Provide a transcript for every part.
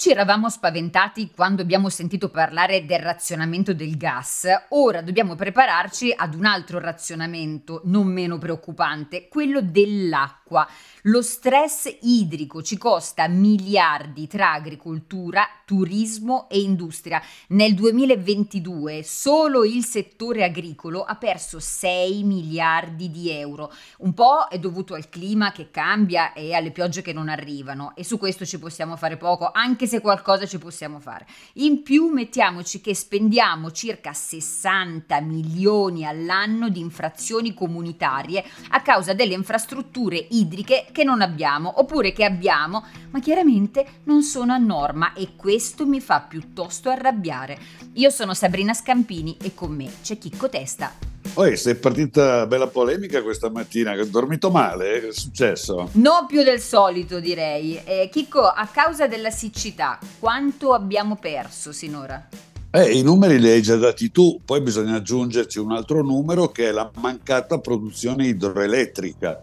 ci eravamo spaventati quando abbiamo sentito parlare del razionamento del gas, ora dobbiamo prepararci ad un altro razionamento non meno preoccupante, quello dell'acqua. Lo stress idrico ci costa miliardi tra agricoltura, turismo e industria. Nel 2022 solo il settore agricolo ha perso 6 miliardi di euro. Un po' è dovuto al clima che cambia e alle piogge che non arrivano e su questo ci possiamo fare poco, anche se qualcosa ci possiamo fare. In più mettiamoci che spendiamo circa 60 milioni all'anno di infrazioni comunitarie a causa delle infrastrutture idriche che non abbiamo oppure che abbiamo ma chiaramente non sono a norma e questo mi fa piuttosto arrabbiare. Io sono Sabrina Scampini e con me c'è Chicco Testa. Poi sei partita bella polemica questa mattina, hai dormito male? È successo? Non più del solito direi. Eh, Chicco, a causa della siccità, quanto abbiamo perso sinora? Eh, I numeri li hai già dati tu, poi bisogna aggiungerci un altro numero che è la mancata produzione idroelettrica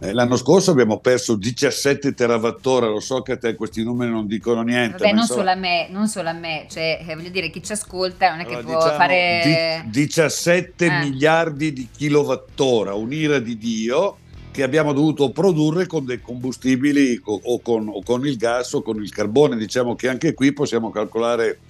l'anno scorso abbiamo perso 17 terawattora, lo so che a te questi numeri non dicono niente. Vabbè, non, so... solo a me, non solo a me, cioè eh, voglio dire chi ci ascolta non è allora, che può diciamo, fare... Di, 17 eh. miliardi di kilowattora, un'ira di Dio che abbiamo dovuto produrre con dei combustibili o con, o con il gas o con il carbone. Diciamo che anche qui possiamo calcolare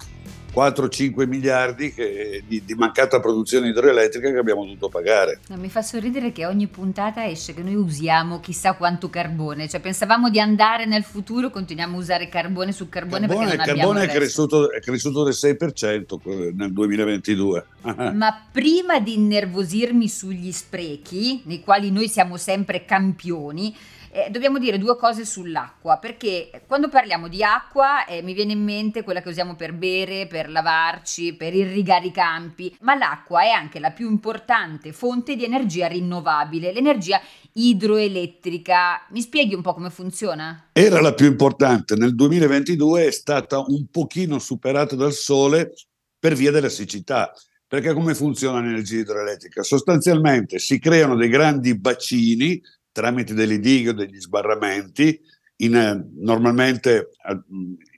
4-5 miliardi che, di, di, mancata produzione idroelettrica che abbiamo dovuto pagare. No, mi fa sorridere che ogni puntata esce che noi usiamo chissà quanto carbone, cioè pensavamo di andare nel futuro, continuiamo a usare carbone su carbone, carbone perché non il carbone è cresciuto, è cresciuto, del 6% nel 2022. Ma prima di innervosirmi sugli sprechi, nei quali noi siamo sempre campioni, eh, dobbiamo dire due cose sull'acqua, perché quando parliamo di acqua eh, mi viene in mente quella che usiamo per bere, per lavarci, per irrigare i campi, ma l'acqua è anche la più importante fonte di energia rinnovabile, l'energia idroelettrica. Mi spieghi un po' come funziona? Era la più importante, nel 2022 è stata un pochino superata dal sole per via della siccità. Perché come funziona l'energia idroelettrica? Sostanzialmente si creano dei grandi bacini tramite delle dighe o degli sbarramenti, in, eh, normalmente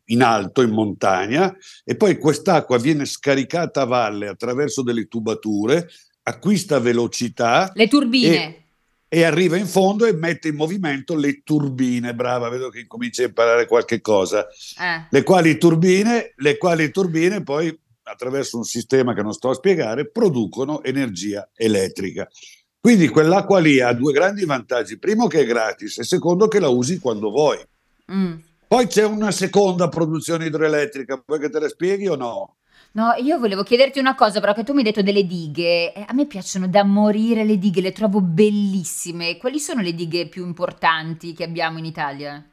in alto, in montagna, e poi quest'acqua viene scaricata a valle attraverso delle tubature, acquista velocità. Le turbine. E, e arriva in fondo e mette in movimento le turbine. Brava, vedo che incomincia a imparare qualche cosa. Eh. Le, quali turbine, le quali turbine poi attraverso un sistema che non sto a spiegare producono energia elettrica. Quindi quell'acqua lì ha due grandi vantaggi. Primo che è gratis e secondo che la usi quando vuoi. Mm. Poi c'è una seconda produzione idroelettrica, vuoi che te la spieghi o no? No, io volevo chiederti una cosa, però che tu mi hai detto delle dighe. Eh, a me piacciono da morire le dighe, le trovo bellissime. Quali sono le dighe più importanti che abbiamo in Italia?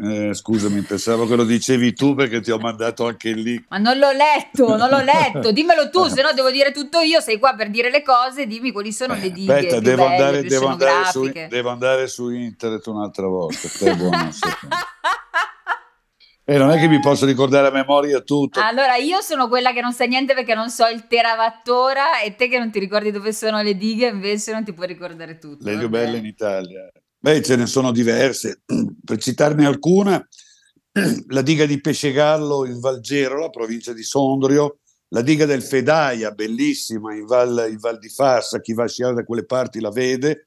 Eh, scusami, pensavo che lo dicevi tu perché ti ho mandato anche lì. Ma non l'ho letto, non l'ho letto. Dimmelo tu, se no devo dire tutto io. Sei qua per dire le cose, dimmi quali sono le dighe. Aspetta, devo, belle, andare, devo, andare su, devo, andare, su, internet un'altra volta. E eh, non è che mi posso ricordare a memoria tutto. Allora, io sono quella che non sa niente perché non so il terawattora e te che non ti ricordi dove sono le dighe invece non ti puoi ricordare tutto. Le più belle in Italia. Beh, ce ne sono diverse. Per citarne alcuna, la diga di Pescegallo in Val Gerola, provincia di Sondrio, la diga del Fedaia, bellissima, in Val, in Val di Fassa, chi va a sciare da quelle parti la vede,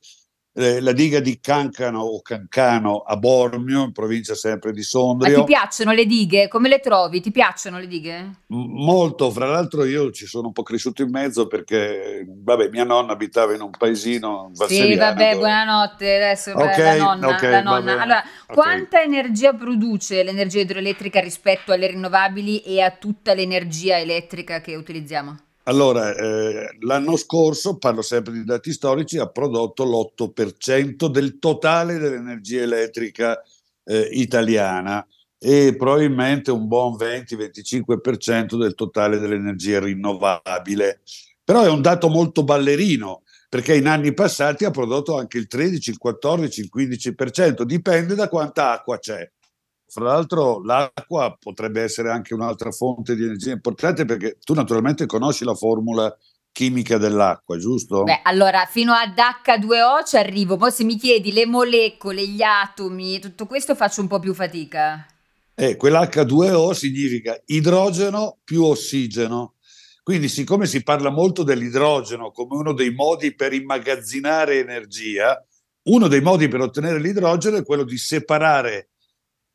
eh, la diga di Cancano o Cancano a Bormio, in provincia sempre di Sondrio. Ma ti piacciono le dighe? Come le trovi? Ti piacciono le dighe? M- molto, fra l'altro io ci sono un po' cresciuto in mezzo perché, vabbè, mia nonna abitava in un paesino Sì, vabbè, dove... buonanotte, adesso okay, la nonna. Okay, la nonna. Allora, okay. quanta energia produce l'energia idroelettrica rispetto alle rinnovabili e a tutta l'energia elettrica che utilizziamo? Allora, eh, l'anno scorso, parlo sempre di dati storici, ha prodotto l'8% del totale dell'energia elettrica eh, italiana e probabilmente un buon 20-25% del totale dell'energia rinnovabile. Però è un dato molto ballerino, perché in anni passati ha prodotto anche il 13, il 14, il 15%, dipende da quanta acqua c'è. Fra l'altro l'acqua potrebbe essere anche un'altra fonte di energia importante perché tu naturalmente conosci la formula chimica dell'acqua, giusto? Beh, allora fino ad H2O ci arrivo, poi se mi chiedi le molecole, gli atomi, tutto questo faccio un po' più fatica. Eh, quell'H2O significa idrogeno più ossigeno. Quindi, siccome si parla molto dell'idrogeno come uno dei modi per immagazzinare energia, uno dei modi per ottenere l'idrogeno è quello di separare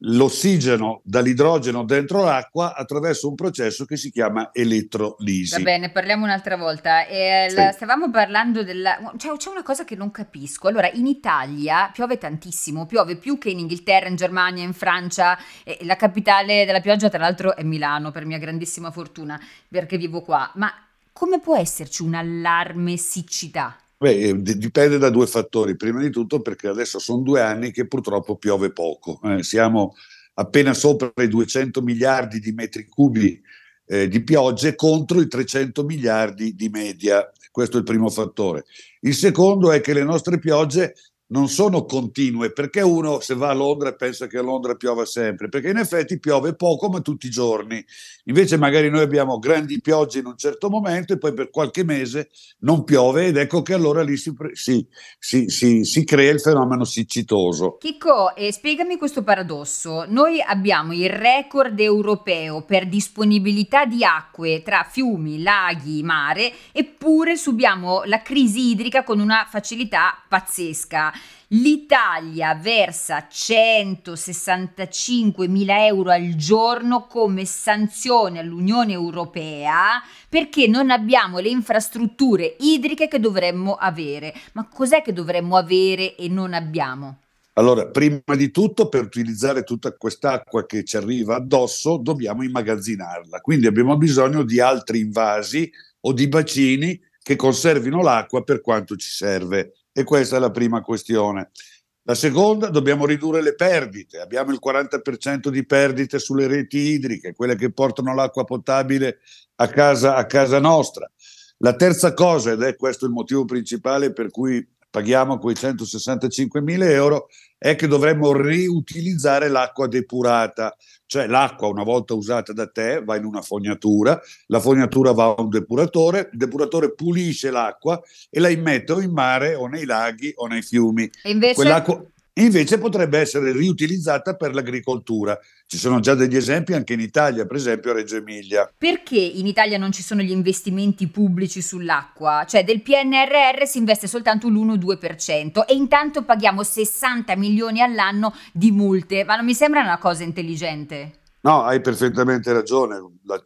l'ossigeno dall'idrogeno dentro l'acqua attraverso un processo che si chiama elettrolisi. Va bene, parliamo un'altra volta. Eh, sì. la, stavamo parlando della... Cioè, c'è una cosa che non capisco. Allora, in Italia piove tantissimo, piove più che in Inghilterra, in Germania, in Francia. Eh, la capitale della pioggia, tra l'altro, è Milano, per mia grandissima fortuna, perché vivo qua. Ma come può esserci un allarme siccità? Beh, dipende da due fattori. Prima di tutto perché adesso sono due anni che purtroppo piove poco. Eh, siamo appena sopra i 200 miliardi di metri cubi eh, di piogge contro i 300 miliardi di media. Questo è il primo fattore. Il secondo è che le nostre piogge non sono continue, perché uno se va a Londra pensa che a Londra piova sempre, perché in effetti piove poco ma tutti i giorni. Invece magari noi abbiamo grandi piogge in un certo momento e poi per qualche mese non piove ed ecco che allora lì si, si, si, si crea il fenomeno siccitoso. Chicco, eh, spiegami questo paradosso. Noi abbiamo il record europeo per disponibilità di acque tra fiumi, laghi, mare, eppure subiamo la crisi idrica con una facilità pazzesca. L'Italia versa 165 mila euro al giorno come sanzione all'Unione Europea perché non abbiamo le infrastrutture idriche che dovremmo avere. Ma cos'è che dovremmo avere e non abbiamo? Allora, prima di tutto, per utilizzare tutta quest'acqua che ci arriva addosso, dobbiamo immagazzinarla. Quindi abbiamo bisogno di altri invasi o di bacini che conservino l'acqua per quanto ci serve. E questa è la prima questione. La seconda, dobbiamo ridurre le perdite. Abbiamo il 40% di perdite sulle reti idriche, quelle che portano l'acqua potabile a casa, a casa nostra. La terza cosa, ed è questo il motivo principale per cui paghiamo quei 165 mila euro è che dovremmo riutilizzare l'acqua depurata, cioè l'acqua una volta usata da te va in una fognatura, la fognatura va a un depuratore, il depuratore pulisce l'acqua e la immette o in mare o nei laghi o nei fiumi. E invece... Quell'acqua invece potrebbe essere riutilizzata per l'agricoltura. Ci sono già degli esempi anche in Italia, per esempio a Reggio Emilia. Perché in Italia non ci sono gli investimenti pubblici sull'acqua? Cioè del PNRR si investe soltanto l'1-2% e intanto paghiamo 60 milioni all'anno di multe, ma non mi sembra una cosa intelligente. No, hai perfettamente ragione. La,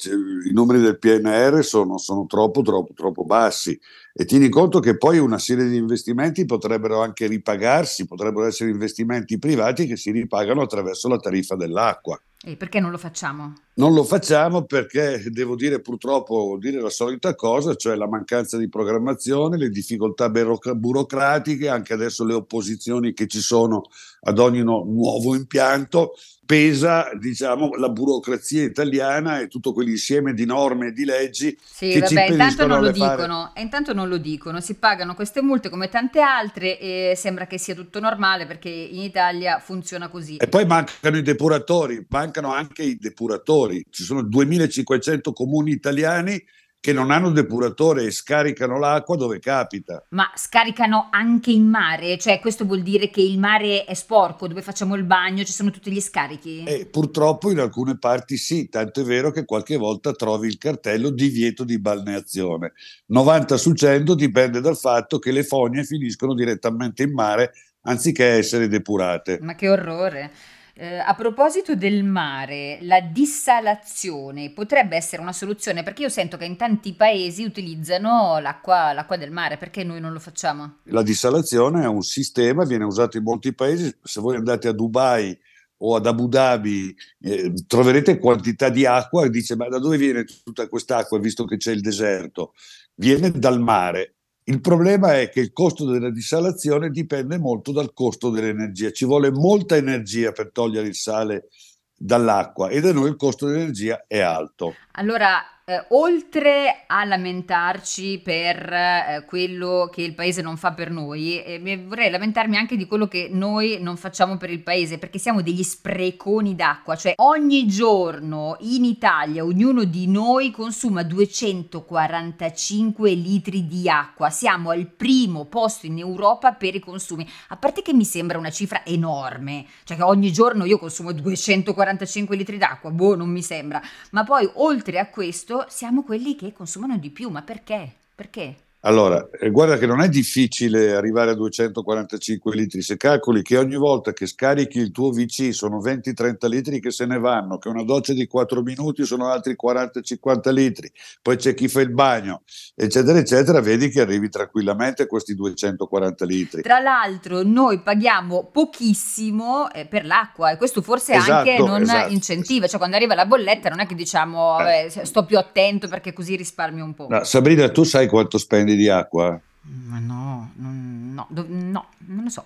I numeri del PNR sono, sono, troppo, troppo, troppo bassi. E tieni conto che poi una serie di investimenti potrebbero anche ripagarsi, potrebbero essere investimenti privati che si ripagano attraverso la tariffa dell'acqua. E perché non lo facciamo? Non lo facciamo perché devo dire purtroppo dire la solita cosa, cioè la mancanza di programmazione, le difficoltà burocratiche, anche adesso le opposizioni che ci sono ad ogni no- nuovo impianto, pesa diciamo, la burocrazia italiana e tutto quell'insieme di norme e di leggi sì, che vabbè, ci intanto non lo fare. dicono, intanto non lo dicono, si pagano queste multe come tante altre e sembra che sia tutto normale perché in Italia funziona così. E poi mancano i depuratori, mancano anche i depuratori, ci sono 2500 comuni italiani che non hanno depuratore e scaricano l'acqua dove capita. Ma scaricano anche in mare? Cioè questo vuol dire che il mare è sporco, dove facciamo il bagno, ci sono tutti gli scarichi? Eh, purtroppo in alcune parti sì, tanto è vero che qualche volta trovi il cartello divieto di balneazione. 90 su 100 dipende dal fatto che le fogne finiscono direttamente in mare anziché essere depurate. Ma che orrore! Eh, a proposito del mare, la dissalazione potrebbe essere una soluzione perché io sento che in tanti paesi utilizzano l'acqua, l'acqua del mare, perché noi non lo facciamo? La dissalazione è un sistema, viene usato in molti paesi, se voi andate a Dubai o ad Abu Dhabi eh, troverete quantità di acqua e dice ma da dove viene tutta quest'acqua visto che c'è il deserto? Viene dal mare il problema è che il costo della dissalazione dipende molto dal costo dell'energia. Ci vuole molta energia per togliere il sale dall'acqua e da noi il costo dell'energia è alto. Allora eh, oltre a lamentarci per eh, quello che il paese non fa per noi, eh, vorrei lamentarmi anche di quello che noi non facciamo per il paese, perché siamo degli spreconi d'acqua, cioè ogni giorno in Italia ognuno di noi consuma 245 litri di acqua, siamo al primo posto in Europa per i consumi, a parte che mi sembra una cifra enorme, cioè che ogni giorno io consumo 245 litri d'acqua, boh, non mi sembra, ma poi oltre a questo siamo quelli che consumano di più, ma perché? Perché? Allora, eh, guarda che non è difficile arrivare a 245 litri, se calcoli che ogni volta che scarichi il tuo VC sono 20-30 litri che se ne vanno, che una doccia di 4 minuti sono altri 40-50 litri, poi c'è chi fa il bagno, eccetera, eccetera, vedi che arrivi tranquillamente a questi 240 litri. Tra l'altro noi paghiamo pochissimo eh, per l'acqua e questo forse esatto, anche non esatto. incentiva, cioè quando arriva la bolletta non è che diciamo eh. sto più attento perché così risparmio un po'. No, Sabrina, tu sai quanto spendi di acqua? Ma no, non, no, no, non lo so.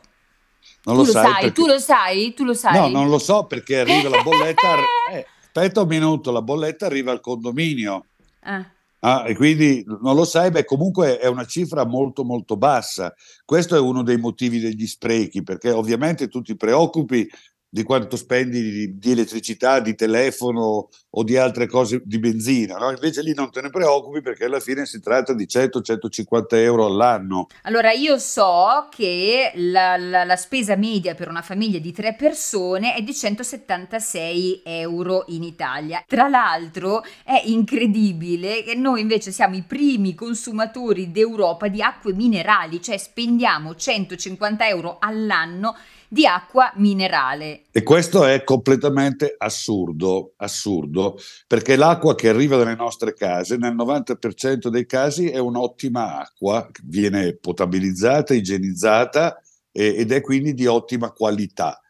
Non tu lo, sai, sai tu lo sai, tu lo sai. No, non lo so perché arriva la bolletta. eh, aspetta un minuto, la bolletta arriva al condominio. Eh. Ah, e quindi non lo sai, beh, comunque è una cifra molto molto bassa. Questo è uno dei motivi degli sprechi, perché ovviamente tu ti preoccupi di quanto spendi di, di, elettricità, di telefono o di altre cose di benzina, no? invece lì non te ne preoccupi perché alla fine si tratta di 100-150 euro all'anno. Allora io so che la, la, la, spesa media per una famiglia di tre persone è di 176 euro in Italia. Tra l'altro è incredibile che noi invece siamo i primi consumatori d'Europa di acque minerali, cioè spendiamo 150 euro all'anno di acqua minerale. E questo è completamente assurdo, assurdo, perché l'acqua che arriva dalle nostre case nel 90% dei casi è un'ottima acqua, viene potabilizzata, igienizzata ed è quindi di ottima qualità.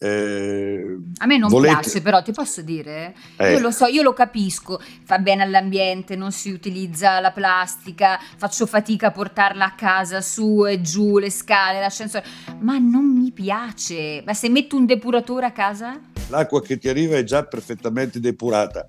Eh, a me non volete... piace, però ti posso dire, eh. io lo so, io lo capisco, fa bene all'ambiente, non si utilizza la plastica, faccio fatica a portarla a casa su e giù le scale, l'ascensore, ma non mi piace. Ma se metto un depuratore a casa? L'acqua che ti arriva è già perfettamente depurata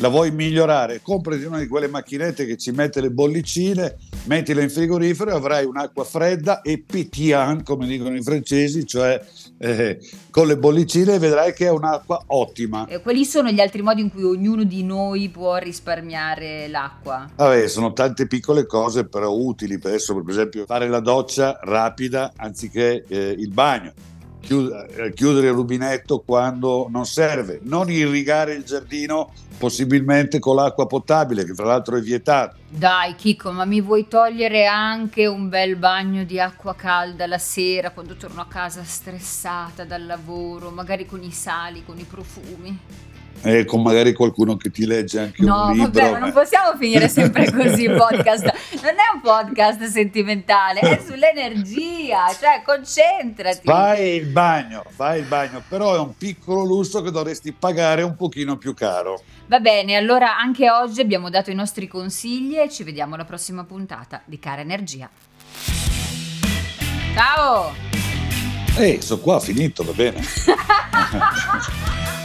la vuoi migliorare, comprati una di quelle macchinette che ci mette le bollicine, mettila in frigorifero e avrai un'acqua fredda e pétillant, come dicono i francesi, cioè eh, con le bollicine vedrai che è un'acqua ottima. E quali sono gli altri modi in cui ognuno di noi può risparmiare l'acqua? Vabbè, sono tante piccole cose però utili, per, adesso, per esempio fare la doccia rapida anziché eh, il bagno eh, chiudere il rubinetto quando non serve, non irrigare il giardino possibilmente con l'acqua potabile, che fra l'altro è vietato. Dai Chico, ma mi vuoi togliere anche un bel bagno di acqua calda la sera quando torno a casa stressata dal lavoro, magari con i sali, con i profumi? Eh, con magari qualcuno che ti legge anche no, un libro. No, vabbè, ma non possiamo finire sempre così il podcast. Non è un podcast sentimentale, è sull'energia, cioè concentrati. Fai il bagno, fai il bagno, però è un piccolo lusso che dovresti pagare un pochino più caro. Va bene, allora anche oggi abbiamo dato i nostri consigli e ci vediamo alla prossima puntata di Cara Energia. Ciao! Ehi, sono qua, finito, va bene.